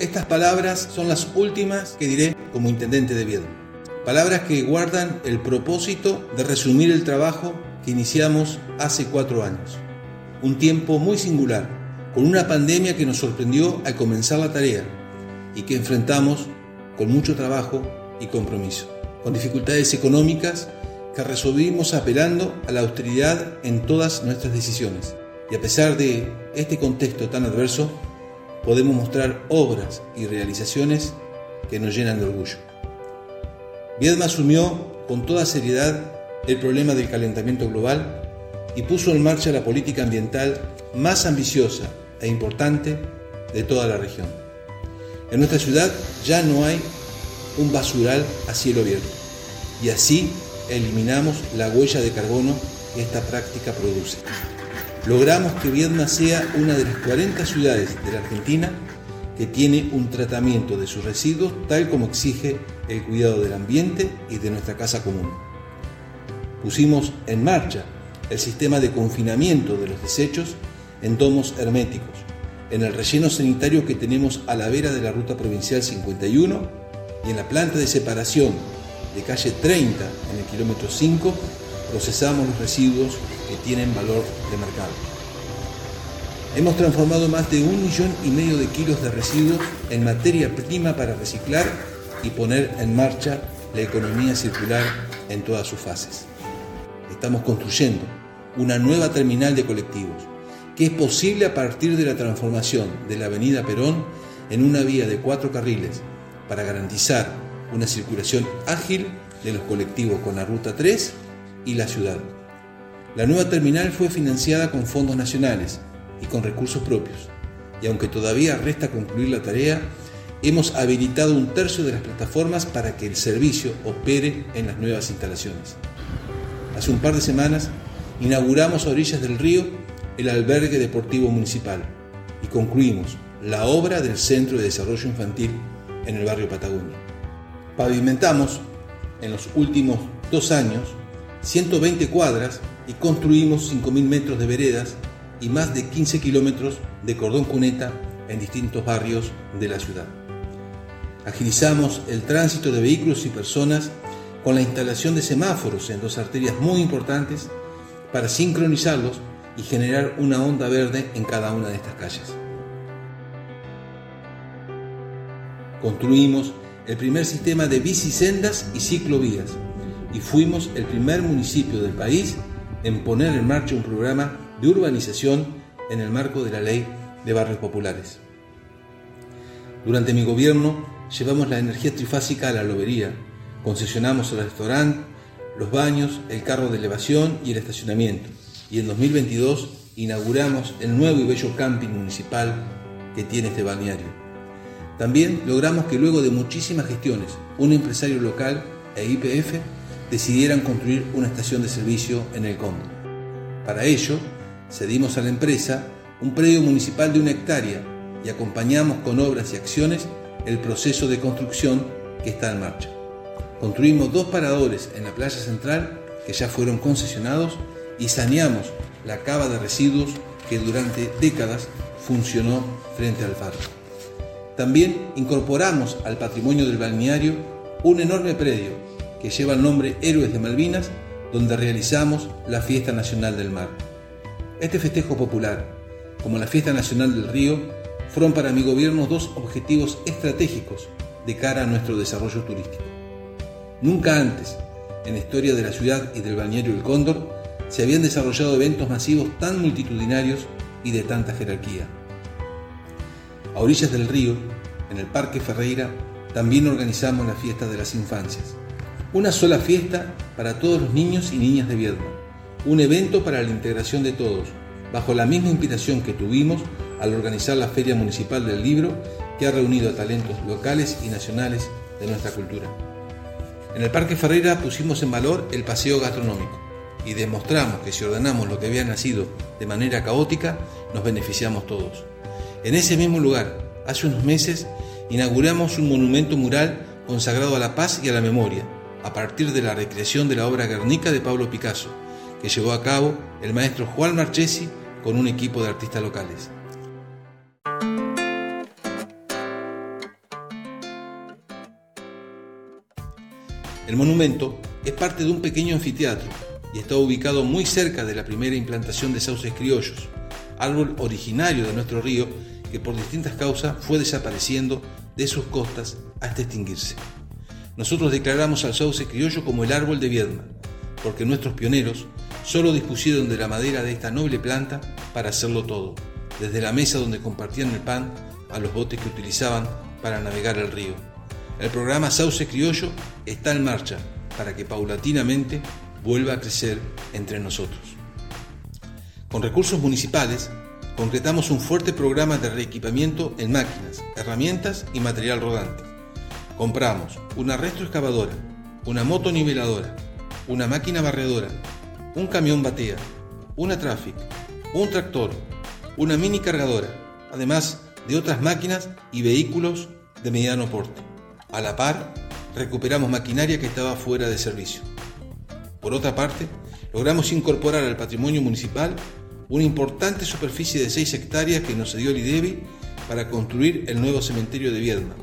Estas palabras son las últimas que diré como intendente de Viedma. Palabras que guardan el propósito de resumir el trabajo que iniciamos hace cuatro años. Un tiempo muy singular, con una pandemia que nos sorprendió al comenzar la tarea y que enfrentamos con mucho trabajo y compromiso, con dificultades económicas que resolvimos apelando a la austeridad en todas nuestras decisiones. Y a pesar de este contexto tan adverso, podemos mostrar obras y realizaciones que nos llenan de orgullo. Viedma asumió con toda seriedad el problema del calentamiento global y puso en marcha la política ambiental más ambiciosa e importante de toda la región. En nuestra ciudad ya no hay un basural a cielo abierto y así eliminamos la huella de carbono que esta práctica produce logramos que Viedma sea una de las 40 ciudades de la Argentina que tiene un tratamiento de sus residuos tal como exige el cuidado del ambiente y de nuestra casa común. Pusimos en marcha el sistema de confinamiento de los desechos en domos herméticos, en el relleno sanitario que tenemos a la vera de la ruta provincial 51 y en la planta de separación de calle 30 en el kilómetro 5 procesamos los residuos que tienen valor de mercado. Hemos transformado más de un millón y medio de kilos de residuos en materia prima para reciclar y poner en marcha la economía circular en todas sus fases. Estamos construyendo una nueva terminal de colectivos que es posible a partir de la transformación de la Avenida Perón en una vía de cuatro carriles para garantizar una circulación ágil de los colectivos con la Ruta 3 y la ciudad. La nueva terminal fue financiada con fondos nacionales y con recursos propios, y aunque todavía resta concluir la tarea, hemos habilitado un tercio de las plataformas para que el servicio opere en las nuevas instalaciones. Hace un par de semanas inauguramos a orillas del río el albergue deportivo municipal y concluimos la obra del Centro de Desarrollo Infantil en el barrio Patagonia. Pavimentamos en los últimos dos años 120 cuadras y construimos 5.000 metros de veredas y más de 15 kilómetros de cordón cuneta en distintos barrios de la ciudad. Agilizamos el tránsito de vehículos y personas con la instalación de semáforos en dos arterias muy importantes para sincronizarlos y generar una onda verde en cada una de estas calles. Construimos el primer sistema de bicisendas y ciclovías y fuimos el primer municipio del país en poner en marcha un programa de urbanización en el marco de la ley de barrios populares. Durante mi gobierno llevamos la energía trifásica a la lobería, concesionamos el restaurante, los baños, el carro de elevación y el estacionamiento. Y en 2022 inauguramos el nuevo y bello camping municipal que tiene este balneario. También logramos que luego de muchísimas gestiones, un empresario local e IPF decidieran construir una estación de servicio en el Cóndor. Para ello, cedimos a la empresa un predio municipal de una hectárea y acompañamos con obras y acciones el proceso de construcción que está en marcha. Construimos dos paradores en la playa central que ya fueron concesionados y saneamos la cava de residuos que durante décadas funcionó frente al faro. También incorporamos al patrimonio del balneario un enorme predio que lleva el nombre Héroes de Malvinas, donde realizamos la Fiesta Nacional del Mar. Este festejo popular, como la Fiesta Nacional del Río, fueron para mi gobierno dos objetivos estratégicos de cara a nuestro desarrollo turístico. Nunca antes, en la historia de la ciudad y del balneario El Cóndor, se habían desarrollado eventos masivos tan multitudinarios y de tanta jerarquía. A orillas del río, en el Parque Ferreira, también organizamos la fiesta de las infancias. Una sola fiesta para todos los niños y niñas de Viedma. Un evento para la integración de todos, bajo la misma inspiración que tuvimos al organizar la Feria Municipal del Libro, que ha reunido a talentos locales y nacionales de nuestra cultura. En el Parque Ferreira pusimos en valor el paseo gastronómico y demostramos que si ordenamos lo que había nacido de manera caótica, nos beneficiamos todos. En ese mismo lugar, hace unos meses, inauguramos un monumento mural consagrado a la paz y a la memoria, a partir de la recreación de la obra Guernica de Pablo Picasso, que llevó a cabo el maestro Juan Marchesi con un equipo de artistas locales. El monumento es parte de un pequeño anfiteatro y está ubicado muy cerca de la primera implantación de sauces criollos, árbol originario de nuestro río que por distintas causas fue desapareciendo de sus costas hasta extinguirse. Nosotros declaramos al sauce criollo como el árbol de Viedma, porque nuestros pioneros solo dispusieron de la madera de esta noble planta para hacerlo todo, desde la mesa donde compartían el pan a los botes que utilizaban para navegar el río. El programa Sauce Criollo está en marcha para que paulatinamente vuelva a crecer entre nosotros. Con recursos municipales, concretamos un fuerte programa de reequipamiento en máquinas, herramientas y material rodante. Compramos una retroexcavadora, una moto niveladora, una máquina barredora, un camión batea, una traffic, un tractor, una mini cargadora, además de otras máquinas y vehículos de mediano porte. A la par, recuperamos maquinaria que estaba fuera de servicio. Por otra parte, logramos incorporar al patrimonio municipal una importante superficie de 6 hectáreas que nos cedió el IDEBI para construir el nuevo cementerio de Viedma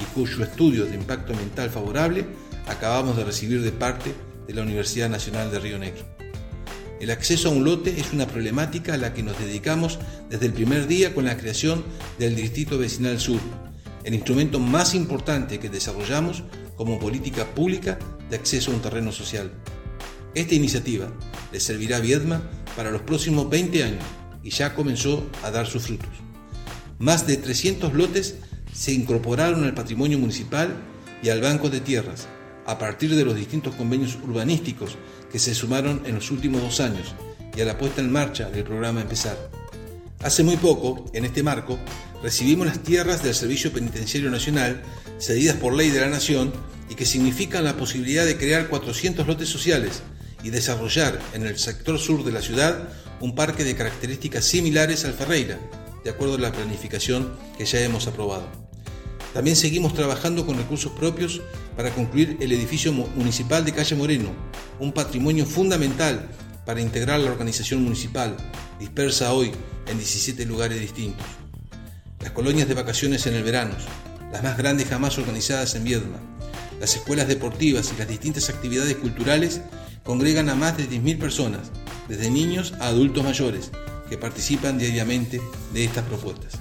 y cuyo estudio de impacto ambiental favorable acabamos de recibir de parte de la Universidad Nacional de Río Negro. El acceso a un lote es una problemática a la que nos dedicamos desde el primer día con la creación del Distrito Vecinal Sur, el instrumento más importante que desarrollamos como política pública de acceso a un terreno social. Esta iniciativa le servirá a Viedma para los próximos 20 años y ya comenzó a dar sus frutos. Más de 300 lotes se incorporaron al patrimonio municipal y al Banco de Tierras a partir de los distintos convenios urbanísticos que se sumaron en los últimos dos años y a la puesta en marcha del programa Empezar. Hace muy poco, en este marco, recibimos las tierras del Servicio Penitenciario Nacional cedidas por ley de la Nación y que significan la posibilidad de crear 400 lotes sociales y desarrollar en el sector sur de la ciudad un parque de características similares al Ferreira, de acuerdo a la planificación que ya hemos aprobado. También seguimos trabajando con recursos propios para concluir el edificio municipal de Calle Moreno, un patrimonio fundamental para integrar la organización municipal, dispersa hoy en 17 lugares distintos. Las colonias de vacaciones en el verano, las más grandes jamás organizadas en Viedma, las escuelas deportivas y las distintas actividades culturales congregan a más de 10.000 personas, desde niños a adultos mayores, que participan diariamente de estas propuestas.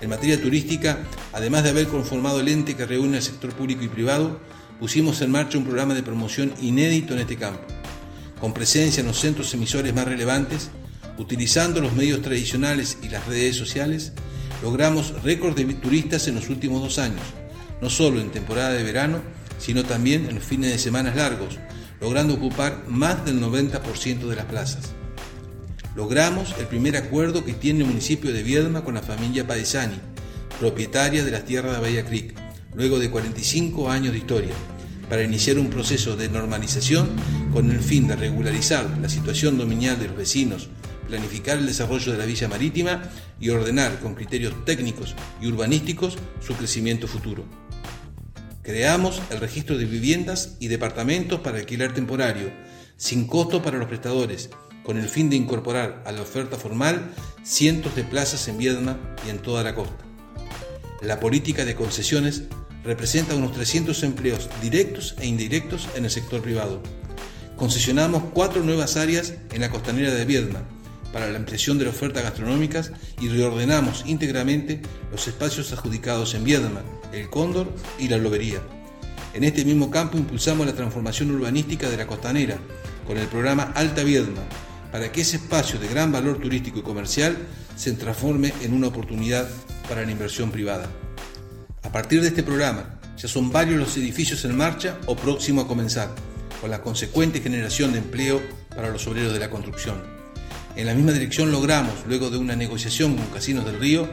En materia turística, además de haber conformado el ente que reúne al sector público y privado, pusimos en marcha un programa de promoción inédito en este campo, con presencia en los centros emisores más relevantes, utilizando los medios tradicionales y las redes sociales, logramos récord de turistas en los últimos dos años, no solo en temporada de verano, sino también en los fines de semanas largos, logrando ocupar más del 90% de las plazas. Logramos el primer acuerdo que tiene el municipio de Viedma con la familia Padesani, propietaria de las tierras de Bahía Creek, luego de 45 años de historia, para iniciar un proceso de normalización con el fin de regularizar la situación dominial de los vecinos, planificar el desarrollo de la villa marítima y ordenar con criterios técnicos y urbanísticos su crecimiento futuro. Creamos el registro de viviendas y departamentos para alquiler temporario, sin costo para los prestadores, con el fin de incorporar a la oferta formal cientos de plazas en Viedma y en toda la costa. La política de concesiones representa unos 300 empleos directos e indirectos en el sector privado. Concesionamos cuatro nuevas áreas en la costanera de Viedma para la ampliación de la oferta gastronómicas y reordenamos íntegramente los espacios adjudicados en Viedma, el Cóndor y la Lobería. En este mismo campo impulsamos la transformación urbanística de la costanera con el programa Alta Viedma, para que ese espacio de gran valor turístico y comercial se transforme en una oportunidad para la inversión privada. A partir de este programa, ya son varios los edificios en marcha o próximo a comenzar, con la consecuente generación de empleo para los obreros de la construcción. En la misma dirección logramos, luego de una negociación con Casinos del Río,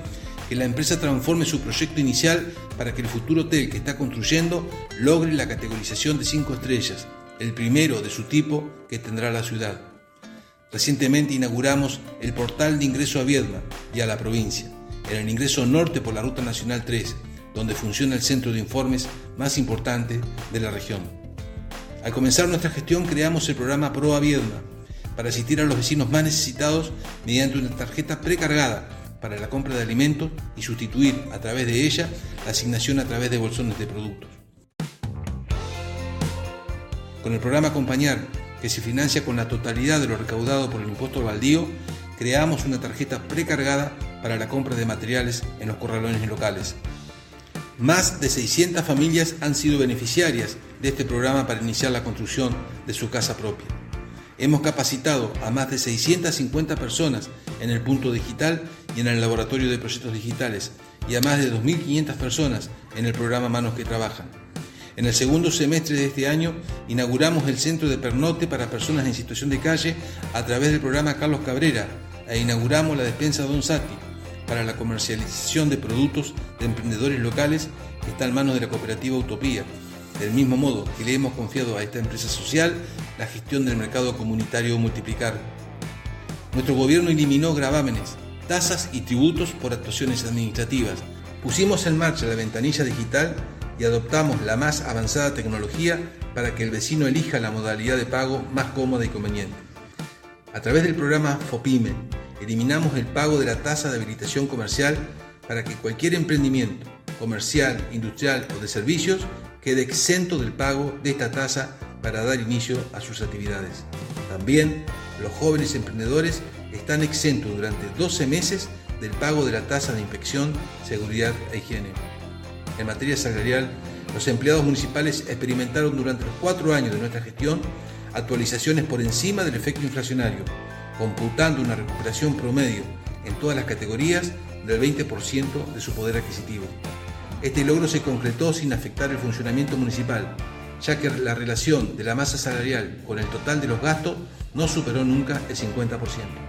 que la empresa transforme su proyecto inicial para que el futuro hotel que está construyendo logre la categorización de 5 estrellas, el primero de su tipo que tendrá la ciudad. Recientemente inauguramos el portal de ingreso a Viedma y a la provincia, en el ingreso norte por la Ruta Nacional 3, donde funciona el centro de informes más importante de la región. Al comenzar nuestra gestión creamos el programa Proa Viedma para asistir a los vecinos más necesitados mediante una tarjeta precargada para la compra de alimentos y sustituir a través de ella la asignación a través de bolsones de productos. Con el programa Acompañar, que se financia con la totalidad de lo recaudado por el impuesto al baldío, creamos una tarjeta precargada para la compra de materiales en los corralones locales. Más de 600 familias han sido beneficiarias de este programa para iniciar la construcción de su casa propia. Hemos capacitado a más de 650 personas en el punto digital y en el laboratorio de proyectos digitales y a más de 2.500 personas en el programa Manos que Trabajan. En el segundo semestre de este año inauguramos el centro de pernote para personas en situación de calle a través del programa Carlos Cabrera e inauguramos la despensa Don Sati para la comercialización de productos de emprendedores locales que está en manos de la cooperativa Utopía. Del mismo modo que le hemos confiado a esta empresa social la gestión del mercado comunitario Multiplicar. Nuestro gobierno eliminó gravámenes, tasas y tributos por actuaciones administrativas. Pusimos en marcha la ventanilla digital y adoptamos la más avanzada tecnología para que el vecino elija la modalidad de pago más cómoda y conveniente. A través del programa FOPIME, eliminamos el pago de la tasa de habilitación comercial para que cualquier emprendimiento, comercial, industrial o de servicios, quede exento del pago de esta tasa para dar inicio a sus actividades. También los jóvenes emprendedores están exentos durante 12 meses del pago de la tasa de inspección, seguridad e higiene. En materia salarial, los empleados municipales experimentaron durante los cuatro años de nuestra gestión actualizaciones por encima del efecto inflacionario, computando una recuperación promedio en todas las categorías del 20% de su poder adquisitivo. Este logro se concretó sin afectar el funcionamiento municipal, ya que la relación de la masa salarial con el total de los gastos no superó nunca el 50%.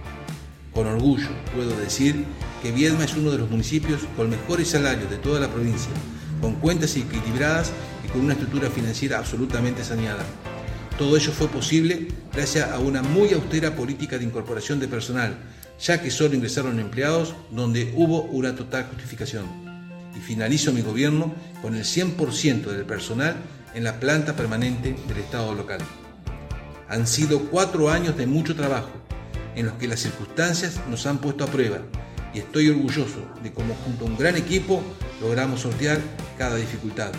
Con orgullo puedo decir que Viedma es uno de los municipios con mejores salarios de toda la provincia, con cuentas equilibradas y con una estructura financiera absolutamente saneada. Todo ello fue posible gracias a una muy austera política de incorporación de personal, ya que solo ingresaron empleados donde hubo una total justificación. Y finalizo mi gobierno con el 100% del personal en la planta permanente del Estado local. Han sido cuatro años de mucho trabajo, en los que las circunstancias nos han puesto a prueba, y estoy orgulloso de cómo junto a un gran equipo logramos sortear cada dificultad.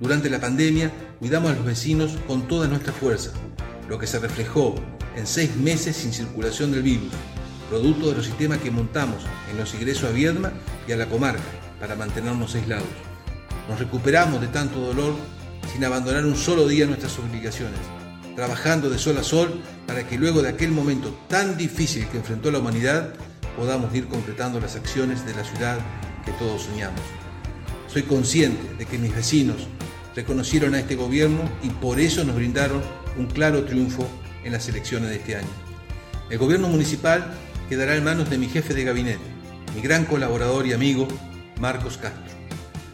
Durante la pandemia cuidamos a los vecinos con toda nuestra fuerza, lo que se reflejó en seis meses sin circulación del virus, producto de los sistemas que montamos en los ingresos a Viedma y a la comarca para mantenernos aislados. Nos recuperamos de tanto dolor sin abandonar un solo día nuestras obligaciones, trabajando de sol a sol para que luego de aquel momento tan difícil que enfrentó la humanidad podamos ir concretando las acciones de la ciudad que todos soñamos. Soy consciente de que mis vecinos reconocieron a este gobierno y por eso nos brindaron un claro triunfo en las elecciones de este año. El gobierno municipal quedará en manos de mi jefe de gabinete, mi gran colaborador y amigo, Marcos Castro.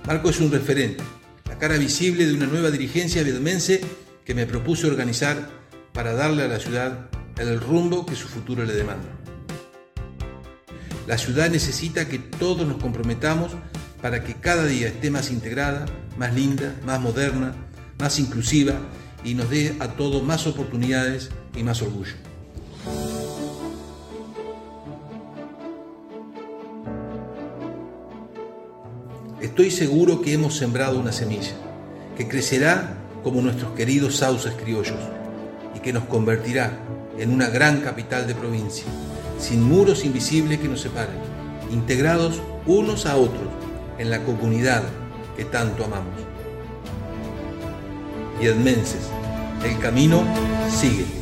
Marcos es un referente, la cara visible de una nueva dirigencia vietmense que me propuse organizar para darle a la ciudad el rumbo que su futuro le demanda. La ciudad necesita que todos nos comprometamos para que cada día esté más integrada, más linda, más moderna, más inclusiva y nos dé a todos más oportunidades y más orgullo. Estoy seguro que hemos sembrado una semilla que crecerá como nuestros queridos sauces criollos y que nos convertirá en una gran capital de provincia, sin muros invisibles que nos separen, integrados unos a otros en la comunidad que tanto amamos. Viedmenses, el camino sigue.